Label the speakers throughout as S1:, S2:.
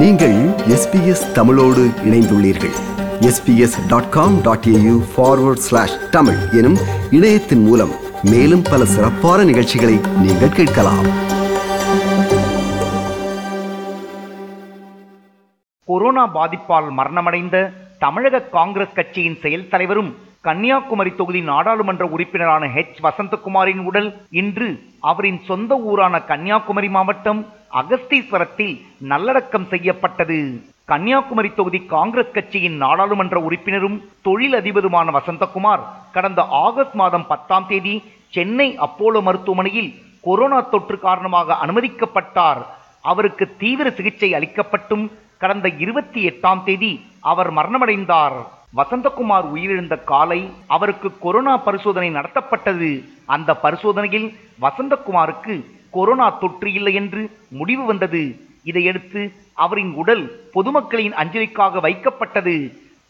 S1: நீங்கள் எஸ்பிஎஸ் தமிழோடு இணைந்துள்ளீர்கள் sps.com.au forward slash tamil எனும் இணையத்தின் மூலம் மேலும் பல சிறப்பான நிகழ்ச்சிகளை நீங்கள் கேட்கலாம் கொரோனா பாதிப்பால் மரணமடைந்த தமிழக காங்கிரஸ் கட்சியின் செயல் தலைவரும் கன்னியாகுமரி தொகுதி நாடாளுமன்ற உறுப்பினரான ஹெச் வசந்தகுமாரின் உடல் இன்று அவரின் சொந்த ஊரான கன்னியாகுமரி மாவட்டம் அகஸ்தீஸ்வரத்தில் நல்லடக்கம் செய்யப்பட்டது கன்னியாகுமரி தொகுதி காங்கிரஸ் கட்சியின் நாடாளுமன்ற உறுப்பினரும் தொழில் அதிபருமான வசந்தகுமார் கடந்த ஆகஸ்ட் மாதம் பத்தாம் தேதி சென்னை அப்போலோ மருத்துவமனையில் கொரோனா தொற்று காரணமாக அனுமதிக்கப்பட்டார் அவருக்கு தீவிர சிகிச்சை அளிக்கப்பட்டும் கடந்த இருபத்தி எட்டாம் தேதி அவர் மரணமடைந்தார் வசந்தகுமார் உயிரிழந்த காலை அவருக்கு கொரோனா பரிசோதனை நடத்தப்பட்டது அந்த பரிசோதனையில் வசந்தகுமாருக்கு கொரோனா தொற்று இல்லை என்று முடிவு வந்தது இதையடுத்து அவரின் உடல் பொதுமக்களின் அஞ்சலிக்காக வைக்கப்பட்டது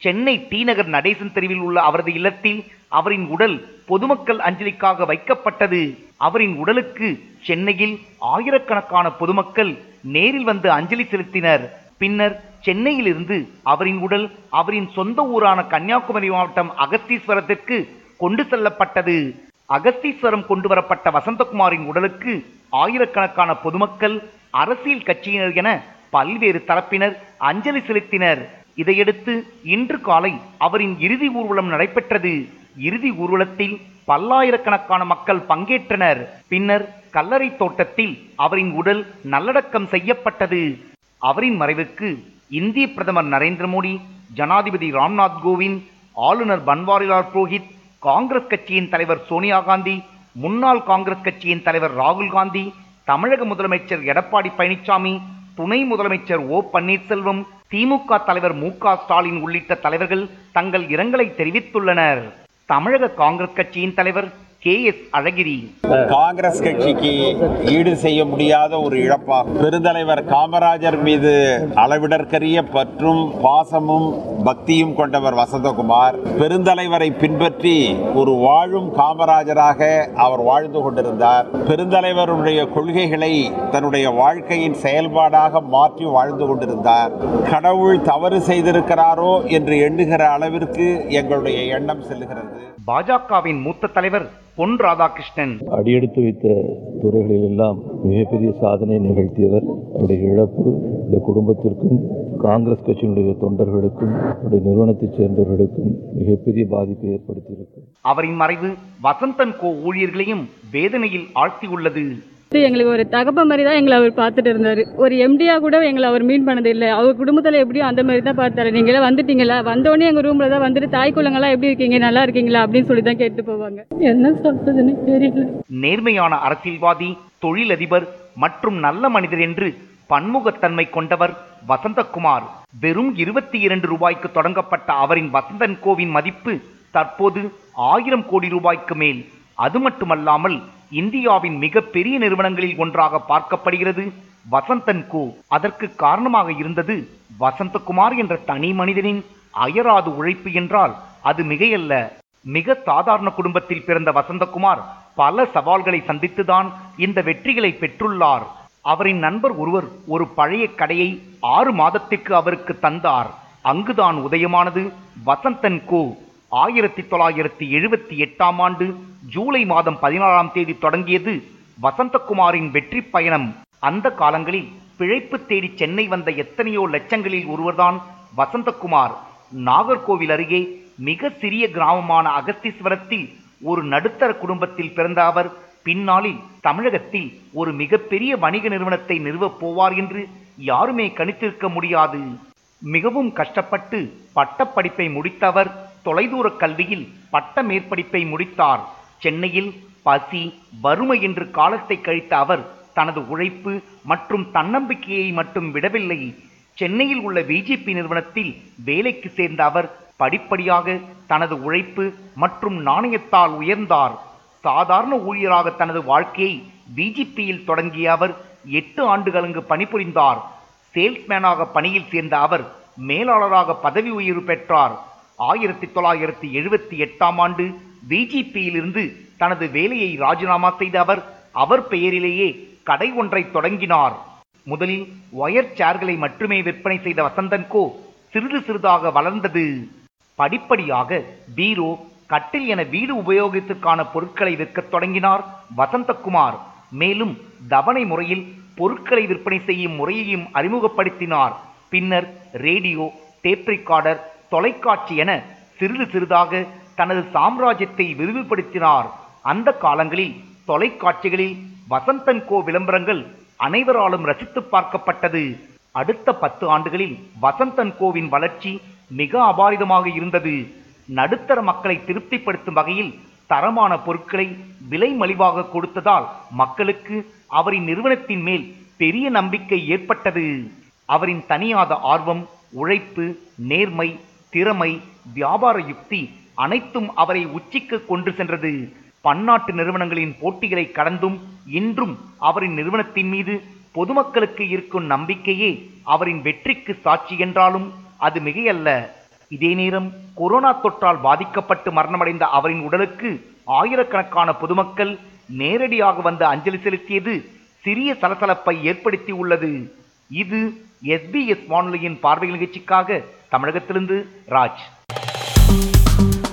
S1: சென்னை டி நகர் நடேசன் தெருவில் உள்ள அவரது இல்லத்தில் அவரின் உடல் பொதுமக்கள் அஞ்சலிக்காக வைக்கப்பட்டது அவரின் உடலுக்கு சென்னையில் ஆயிரக்கணக்கான பொதுமக்கள் நேரில் வந்து அஞ்சலி செலுத்தினர் பின்னர் சென்னையிலிருந்து அவரின் உடல் அவரின் சொந்த ஊரான கன்னியாகுமரி மாவட்டம் அகஸ்தீஸ்வரத்திற்கு கொண்டு செல்லப்பட்டது அகஸ்தீஸ்வரம் கொண்டு வரப்பட்ட வசந்தகுமாரின் உடலுக்கு ஆயிரக்கணக்கான பொதுமக்கள் அரசியல் கட்சியினர் என பல்வேறு தரப்பினர் அஞ்சலி செலுத்தினர் இதையடுத்து இன்று காலை அவரின் இறுதி ஊர்வலம் நடைபெற்றது இறுதி ஊர்வலத்தில் பல்லாயிரக்கணக்கான மக்கள் பங்கேற்றனர் பின்னர் கல்லறை தோட்டத்தில் அவரின் உடல் நல்லடக்கம் செய்யப்பட்டது அவரின் மறைவுக்கு இந்திய பிரதமர் நரேந்திர மோடி ஜனாதிபதி ராம்நாத் கோவிந்த் ஆளுநர் பன்வாரிலால் புரோஹித் காங்கிரஸ் கட்சியின் தலைவர் சோனியா காந்தி முன்னாள் காங்கிரஸ் கட்சியின் தலைவர் ராகுல் காந்தி தமிழக முதலமைச்சர் எடப்பாடி பழனிசாமி துணை முதலமைச்சர் ஓ பன்னீர்செல்வம் திமுக தலைவர் மு ஸ்டாலின் உள்ளிட்ட தலைவர்கள் தங்கள் இரங்கலை தெரிவித்துள்ளனர் தமிழக காங்கிரஸ் கட்சியின் தலைவர் கே எஸ் அழகிரி
S2: காங்கிரஸ் கட்சிக்கு ஈடு செய்ய முடியாத ஒரு இழப்பா பெருந்தலைவர் காமராஜர் மீது அளவிடற்கரிய பற்றும் பாசமும் பக்தியும் கொண்டவர் வசந்தகுமார் பெருந்தலைவரை பின்பற்றி ஒரு வாழும் காமராஜராக அவர் வாழ்ந்து கொண்டிருந்தார் பெருந்தலைவருடைய கொள்கைகளை தன்னுடைய வாழ்க்கையின் செயல்பாடாக மாற்றி வாழ்ந்து கொண்டிருந்தார் கடவுள் தவறு செய்திருக்கிறாரோ என்று எண்ணுகிற அளவிற்கு எங்களுடைய எண்ணம் செல்கிறது
S1: பாஜகவின் மூத்த தலைவர் பொன் ராதாகிருஷ்ணன்
S3: அடியெடுத்து வைத்த துறைகளில் எல்லாம் மிகப்பெரிய சாதனை நிகழ்த்தியவர் அவருடைய இழப்பு இந்த குடும்பத்திற்கும் காங்கிரஸ் கட்சியினுடைய தொண்டர்களுக்கும் அவருடைய நிறுவனத்தைச் சேர்ந்தவர்களுக்கும் மிகப்பெரிய பாதிப்பை ஏற்படுத்தியிருக்கு
S1: அவரின் மறைவு வசந்தன் கோ ஊழியர்களையும் வேதனையில் ஆழ்த்தியுள்ளது எங்களுக்கு
S4: ஒரு தகப்ப மாதிரி தான் எங்களை அவர் பார்த்துட்டு இருந்தார் ஒரு எம்டியாக கூட எங்களை அவர் மீன் பண்ணது இல்லை அவர் குடும்பத்தில் எப்படியும் அந்த மாதிரி தான் பார்த்தாரு நீங்களே வந்துட்டீங்களா வந்தோடனே எங்கள் ரூமில் தான் வந்துட்டு தாய் குழந்தைங்களாம் எப்படி இருக்கீங்க நல்லா இருக்கீங்களா அப்படின்னு சொல்லி தான் கேட்டு போவாங்க என்ன
S1: சொல்றதுன்னு தெரியல நேர்மையான அரசியல்வாதி தொழிலதிபர் மற்றும் நல்ல மனிதர் என்று பன்முகத்தன்மை கொண்டவர் வசந்தகுமார் வெறும் இருபத்தி இரண்டு ரூபாய்க்கு தொடங்கப்பட்ட அவரின் வசந்தன் கோவின் மதிப்பு தற்போது ஆயிரம் கோடி ரூபாய்க்கு மேல் அது மட்டுமல்லாமல் இந்தியாவின் மிகப்பெரிய நிறுவனங்களில் ஒன்றாக பார்க்கப்படுகிறது வசந்தன் கோ அதற்கு காரணமாக இருந்தது வசந்தகுமார் என்ற தனி மனிதனின் அயராது உழைப்பு என்றால் அது மிகையல்ல மிக சாதாரண குடும்பத்தில் பிறந்த வசந்தகுமார் பல சவால்களை சந்தித்துதான் இந்த வெற்றிகளை பெற்றுள்ளார் அவரின் நண்பர் ஒருவர் ஒரு பழைய கடையை ஆறு மாதத்திற்கு அவருக்கு தந்தார் அங்குதான் உதயமானது வசந்தன் கோ ஆயிரத்தி தொள்ளாயிரத்தி எழுபத்தி எட்டாம் ஆண்டு ஜூலை மாதம் பதினாறாம் தேதி தொடங்கியது வசந்தகுமாரின் வெற்றி பயணம் அந்த காலங்களில் பிழைப்பு தேடி சென்னை வந்த எத்தனையோ லட்சங்களில் ஒருவர்தான் வசந்தகுமார் நாகர்கோவில் அருகே மிக சிறிய கிராமமான அகஸ்தீஸ்வரத்தில் ஒரு நடுத்தர குடும்பத்தில் பிறந்த அவர் பின்னாளில் தமிழகத்தில் ஒரு மிகப்பெரிய வணிக நிறுவனத்தை நிறுவப் போவார் என்று யாருமே கணித்திருக்க முடியாது மிகவும் கஷ்டப்பட்டு பட்டப்படிப்பை முடித்தவர் தொலைதூர கல்வியில் பட்ட மேற்படிப்பை முடித்தார் சென்னையில் பசி வறுமை என்று காலத்தை கழித்த அவர் தனது உழைப்பு மற்றும் தன்னம்பிக்கையை மட்டும் விடவில்லை சென்னையில் உள்ள பிஜேபி நிறுவனத்தில் வேலைக்கு சேர்ந்த அவர் படிப்படியாக தனது உழைப்பு மற்றும் நாணயத்தால் உயர்ந்தார் சாதாரண ஊழியராக தனது வாழ்க்கையை பிஜேபியில் தொடங்கிய அவர் எட்டு ஆண்டுகளுக்கு பணிபுரிந்தார் சேல்ஸ்மேனாக பணியில் சேர்ந்த அவர் மேலாளராக பதவி உயர்வு பெற்றார் ஆயிரத்தி தொள்ளாயிரத்தி எழுபத்தி எட்டாம் ஆண்டு பிஜேபியிலிருந்து தனது வேலையை ராஜினாமா செய்த அவர் அவர் பெயரிலேயே கடை ஒன்றை தொடங்கினார் முதலில் ஒயர் சேர்களை மட்டுமே விற்பனை செய்த வசந்தன் கோ சிறிது சிறிதாக வளர்ந்தது படிப்படியாக பீரோ கட்டில் என வீடு உபயோகத்திற்கான பொருட்களை விற்க தொடங்கினார் வசந்தகுமார் மேலும் தவணை முறையில் பொருட்களை விற்பனை செய்யும் முறையையும் அறிமுகப்படுத்தினார் பின்னர் ரேடியோ டேப் ரெக்கார்டர் தொலைக்காட்சி என சிறிது சிறிதாக தனது சாம்ராஜ்யத்தை விரிவுபடுத்தினார் அந்த காலங்களில் தொலைக்காட்சிகளில் வசந்தன் கோ விளம்பரங்கள் அனைவராலும் ரசித்து பார்க்கப்பட்டது அடுத்த பத்து ஆண்டுகளில் வசந்தன் கோவின் வளர்ச்சி மிக அபாரிதமாக இருந்தது நடுத்தர மக்களை திருப்திப்படுத்தும் வகையில் தரமான பொருட்களை விலை மலிவாக கொடுத்ததால் மக்களுக்கு அவரின் நிறுவனத்தின் மேல் பெரிய நம்பிக்கை ஏற்பட்டது அவரின் தனியாத ஆர்வம் உழைப்பு நேர்மை திறமை வியாபார யுக்தி அனைத்தும் அவரை உச்சிக்கு கொண்டு சென்றது பன்னாட்டு நிறுவனங்களின் போட்டிகளை கடந்தும் இன்றும் அவரின் நிறுவனத்தின் மீது பொதுமக்களுக்கு இருக்கும் நம்பிக்கையே அவரின் வெற்றிக்கு சாட்சி என்றாலும் அது மிகையல்ல இதே நேரம் கொரோனா தொற்றால் பாதிக்கப்பட்டு மரணமடைந்த அவரின் உடலுக்கு ஆயிரக்கணக்கான பொதுமக்கள் நேரடியாக வந்து அஞ்சலி செலுத்தியது சிறிய சலசலப்பை ஏற்படுத்தி உள்ளது இது எஸ்பிஎஸ் வானொலியின் பார்வை நிகழ்ச்சிக்காக தமிழகத்திலிருந்து ராஜ்